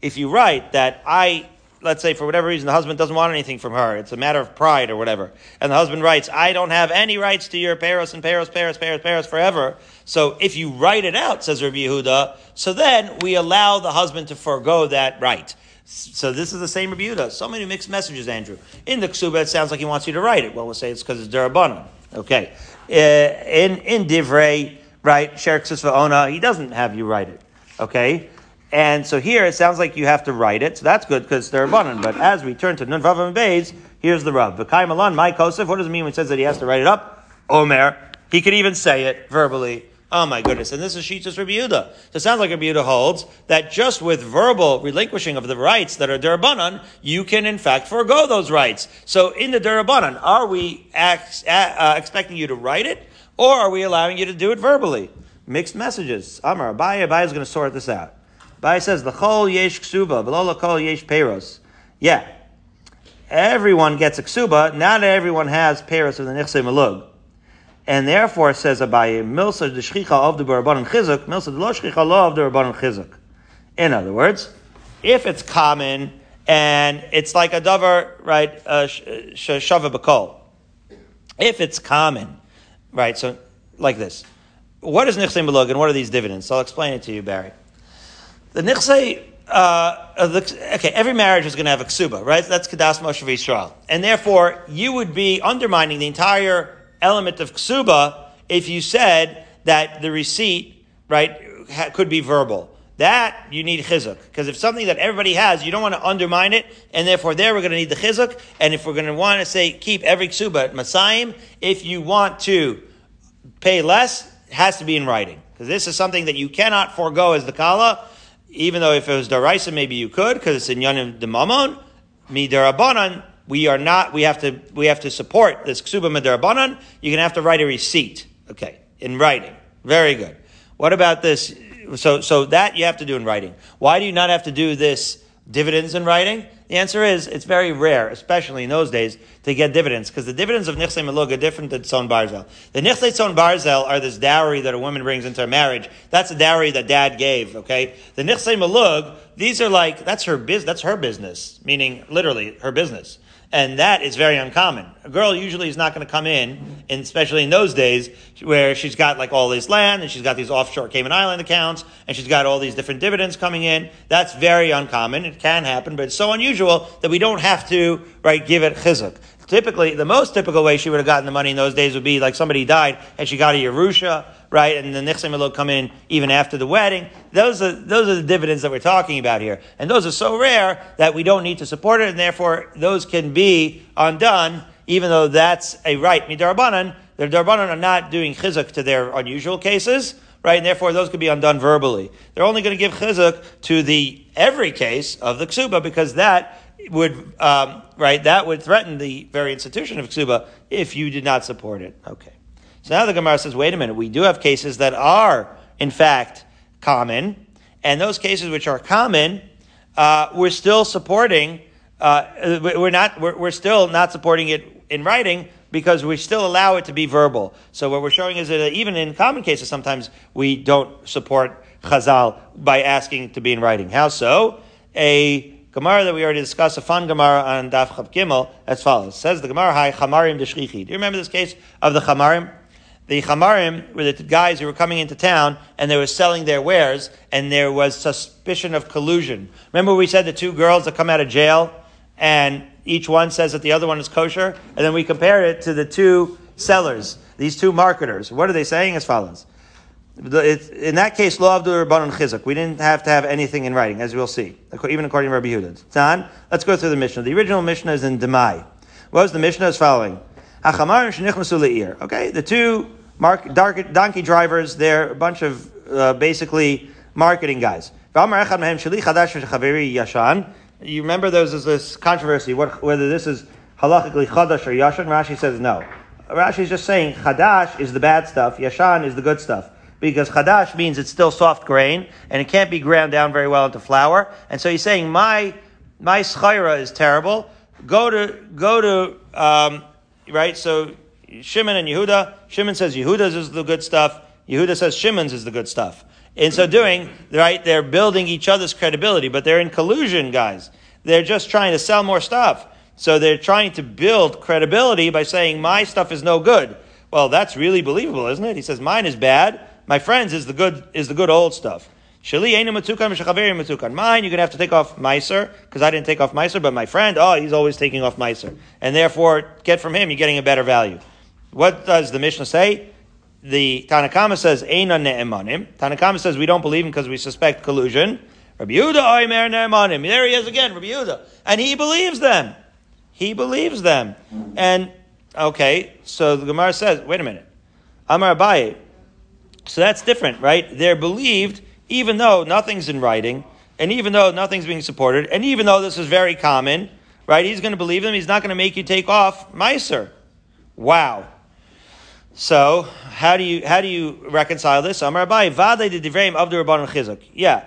If you write that I let's say for whatever reason the husband doesn't want anything from her, it's a matter of pride or whatever, and the husband writes, I don't have any rights to your Paris and Paris, Paris, Paris, Paris forever. So if you write it out, says Rabbi Yehuda, so then we allow the husband to forego that right. So this is the same Rabbi Yehuda. So many mixed messages, Andrew. In the Ksuba, it sounds like he wants you to write it. Well, we'll say it's because it's Durabanan. Okay. Uh, in, in Divrei, right, Sherksus Ona, he doesn't have you write it. Okay. And so here it sounds like you have to write it, so that's good because they're abundant. But as we turn to Nun Vav and Beis, here's the rub. V'kai Malan, my Kosef, what does it mean when it says that he has to write it up? Omer. He could even say it verbally. Oh my goodness. And this is Shitas Rabbi Yehuda. So it sounds like Rabbi Yehuda holds that just with verbal relinquishing of the rights that are Durabanan, you can in fact forego those rights. So in the Durabanan, are we ex- uh, expecting you to write it or are we allowing you to do it verbally? Mixed messages. Amar, Abaye, Abaye is going to sort this out. Bai says, L'chol yesh ksuba, v'lo l'chol yesh peros. Yeah. Everyone gets a ksuba, not everyone has peros of the nichse malug. And therefore, says Abaye, milsa d'shchicha of the barabon chizuk, milsa d'lo shchicha lo of the barabon chizuk. In other words, if it's common and it's like a davar, right, uh, shava bakol. If it's common, right, so like this. What is nichse malug and what are these dividends? So I'll explain it to you, Barry. The nichse, uh, the, okay, every marriage is going to have a ksuba, right? That's kadas Moshe Yisrael. And therefore, you would be undermining the entire element of ksuba if you said that the receipt, right, ha, could be verbal. That you need chizuk. Because if something that everybody has, you don't want to undermine it, and therefore there we're going to need the chizuk. And if we're going to want to say keep every ksuba at Masayim, if you want to pay less, it has to be in writing. Because this is something that you cannot forego as the kala, even though if it was daraisa, maybe you could, because it's in yonim demamon, mi darabanan, we are not, we have to, we have to support this ksuba midarabanan, you're gonna have to write a receipt. Okay, in writing. Very good. What about this? So, so that you have to do in writing. Why do you not have to do this dividends in writing? The answer is it's very rare, especially in those days, to get dividends because the dividends of Nichse Melug are different than Tzon Barzel. The Nichse Tzon Barzel are this dowry that a woman brings into her marriage. That's a dowry that dad gave, okay? The Nichse Melug, these are like, that's her business, that's her business, meaning literally her business. And that is very uncommon. A girl usually is not going to come in, and especially in those days, where she's got like all this land and she's got these offshore Cayman Island accounts and she's got all these different dividends coming in. That's very uncommon. It can happen, but it's so unusual that we don't have to, right, give it chizuk. Typically, the most typical way she would have gotten the money in those days would be like somebody died and she got a Yerusha, right? And the Nichsim will come in even after the wedding. Those are, those are the dividends that we're talking about here. And those are so rare that we don't need to support it, and therefore those can be undone, even though that's a right. Midarbanan, the Darbanan are not doing chizuk to their unusual cases, right? And therefore those could be undone verbally. They're only going to give chizuk to the every case of the ksuba because that would, um, right, that would threaten the very institution of ksuba if you did not support it. Okay. So now the Gemara says, wait a minute, we do have cases that are, in fact, common, and those cases which are common, uh, we're still supporting, uh, we're not, we're, we're still not supporting it in writing because we still allow it to be verbal. So what we're showing is that even in common cases, sometimes we don't support chazal by asking to be in writing. How so? A Gemara that we already discussed, a fun Gemara on Daf Chav Gimel, as follows. says the Gemara, Hi Chamarim Deshchichi. Do you remember this case of the Chamarim? The Chamarim were the guys who were coming into town and they were selling their wares and there was suspicion of collusion. Remember we said the two girls that come out of jail and each one says that the other one is kosher? And then we compare it to the two sellers, these two marketers. What are they saying as follows? in that case, law of the Rabbanon Chizuk. We didn't have to have anything in writing, as we'll see, even according to Rabbi Yehuda. Tan, let's go through the Mishnah. The original Mishnah is in Demai. What was the Mishnah? Is following. Okay, the two mark, dark, donkey drivers, they're a bunch of uh, basically marketing guys. You remember there was this controversy what, whether this is halachically chadash or yashan. Rashi says no. Rashi is just saying chadash is the bad stuff, yashan is the good stuff because chadash means it's still soft grain and it can't be ground down very well into flour. And so he's saying my my schaira is terrible. Go to go to um, right? So Shimon and Yehuda, Shimon says Yehuda's is the good stuff. Yehuda says Shimon's is the good stuff. In so doing, right, they're building each other's credibility, but they're in collusion, guys. They're just trying to sell more stuff. So they're trying to build credibility by saying my stuff is no good. Well, that's really believable, isn't it? He says mine is bad. My friend's is the good is the good old stuff. Shali Mine, you're gonna have to take off Meiser because I didn't take off Meiser, but my friend, oh, he's always taking off Meiser, and therefore get from him, you're getting a better value. What does the Mishnah say? The Tanna Kamma says Eina ne'emanim. Tanna Kamma says we don't believe him because we suspect collusion. Rabbi Yehuda oimer ne'emanim. There he is again, Rabbi Yehuda, and he believes them. He believes them, and okay, so the Gemara says, wait a minute, Amar Abaye. So that's different, right? They're believed even though nothing's in writing, and even though nothing's being supported, and even though this is very common, right? He's going to believe them. He's not going to make you take off Meiser. Wow. So how do you how do you reconcile this? Amar Abai Vaday de of the Rabbanon Chizuk. Yeah.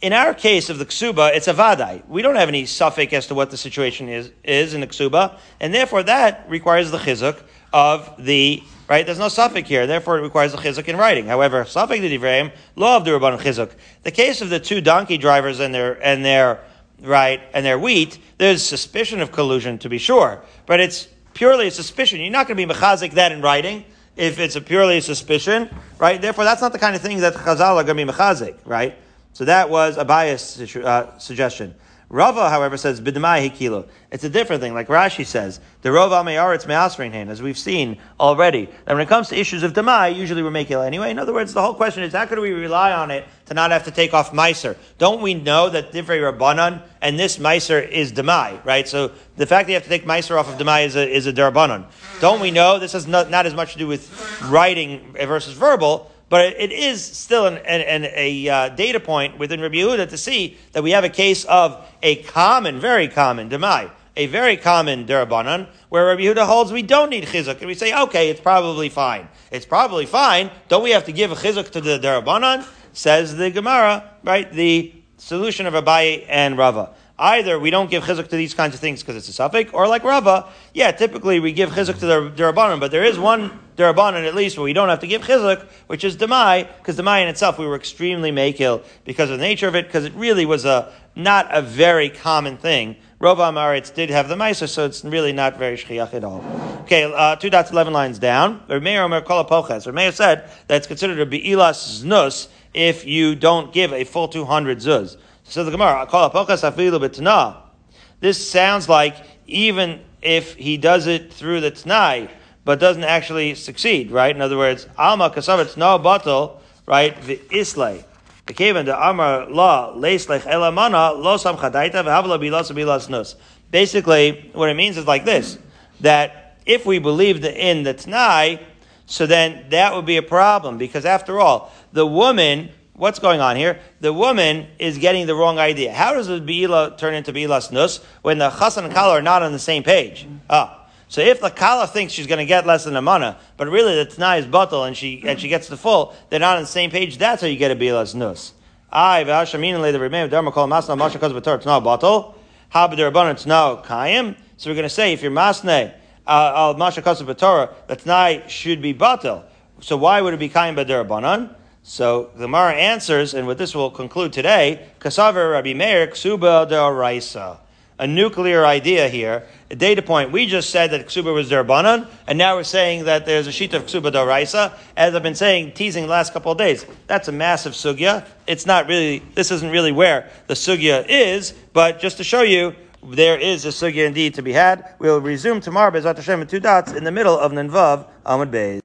In our case of the ksuba, it's a vaday. We don't have any safek as to what the situation is, is in the ksuba, and therefore that requires the chizuk of the right? There's no safek here, therefore it requires a chizuk in writing. However, safek the divrayim, law of the rabbanon chizuk. The case of the two donkey drivers and their and their right and their wheat, there's suspicion of collusion to be sure, but it's purely a suspicion. You're not going to be mechazik that in writing if it's a purely a suspicion, right? Therefore, that's not the kind of thing that Chazal are going to be mechazik, right? So that was Abaye's uh, suggestion. Rava, however, says b'demai hikilo. It's a different thing, like Rashi says. The Rova me'aretz me'asrin as we've seen already. That when it comes to issues of demai, usually we're making anyway. In other words, the whole question is how could we rely on it to not have to take off meiser? Don't we know that divrei rabbanon and this meiser is demai, right? So the fact that you have to take meiser off of demai is a is a derabanan. Don't we know this has not, not as much to do with writing versus verbal? But it is still an, an, an a uh, data point within Rabbi Yehuda to see that we have a case of a common, very common demai, a very common derabanan, where Rabbi Yehuda holds we don't need chizuk, and we say, okay, it's probably fine. It's probably fine. Don't we have to give a chizuk to the derabanan? Says the Gemara, right? The solution of Abaye and Rava. Either we don't give chizuk to these kinds of things because it's a safek, or like Rava, yeah, typically we give chizuk to the derabanan, but there is one derabanan at least where we don't have to give chizuk, which is demai, because demai in itself we were extremely makil because of the nature of it, because it really was a not a very common thing. Rova Amaritz did have the Meiser, so it's really not very shchiach at all. Okay, uh, two dots, eleven lines down. Remeir Omer Kol Remeir said that it's considered a Be'ilas Znus if you don't give a full 200 zuz. So the Gemara, This sounds like even if he does it through the Tanai, but doesn't actually succeed, right? In other words, Alma Kasavet's no bottle, right? The Islay. Basically, what it means is like this, that if we believed in the Tanai, so then that would be a problem, because after all, the woman what's going on here? The woman is getting the wrong idea. How does the Be'ila turn into Be'ilas Nus when the Chassan and Kala are not on the same page? Ah. So if the Kala thinks she's going to get less than a mana, but really the Tanai is Batal and she, and she gets the full, they're not on the same page, that's how you get a Be'ilas Nus. I, V'ashamin, le the Rebbeim, Dharma, Kol, Masna, Masha, Kaz, Batar, Tna, Batal. Hab, the Rabbanan, Tna, Kayim. So we're going to say, if you're Masne, uh, al Masha, Kaz, Batar, the Tanai should be Batal. So why would it be Kayim, B'der, so the Gemara answers, and with this we'll conclude today, Kasaver Rabbi Meir Ksuba de A nuclear idea here. A data point. We just said that Ksuba was Derbanan, and now we're saying that there's a sheet of Ksuba de as I've been saying, teasing the last couple of days. That's a massive sugya. It's not really, this isn't really where the sugya is, but just to show you, there is a sugya indeed to be had. We'll resume tomorrow, Bezat Hashem, with two dots in the middle of Nanvav, Ahmad Beis.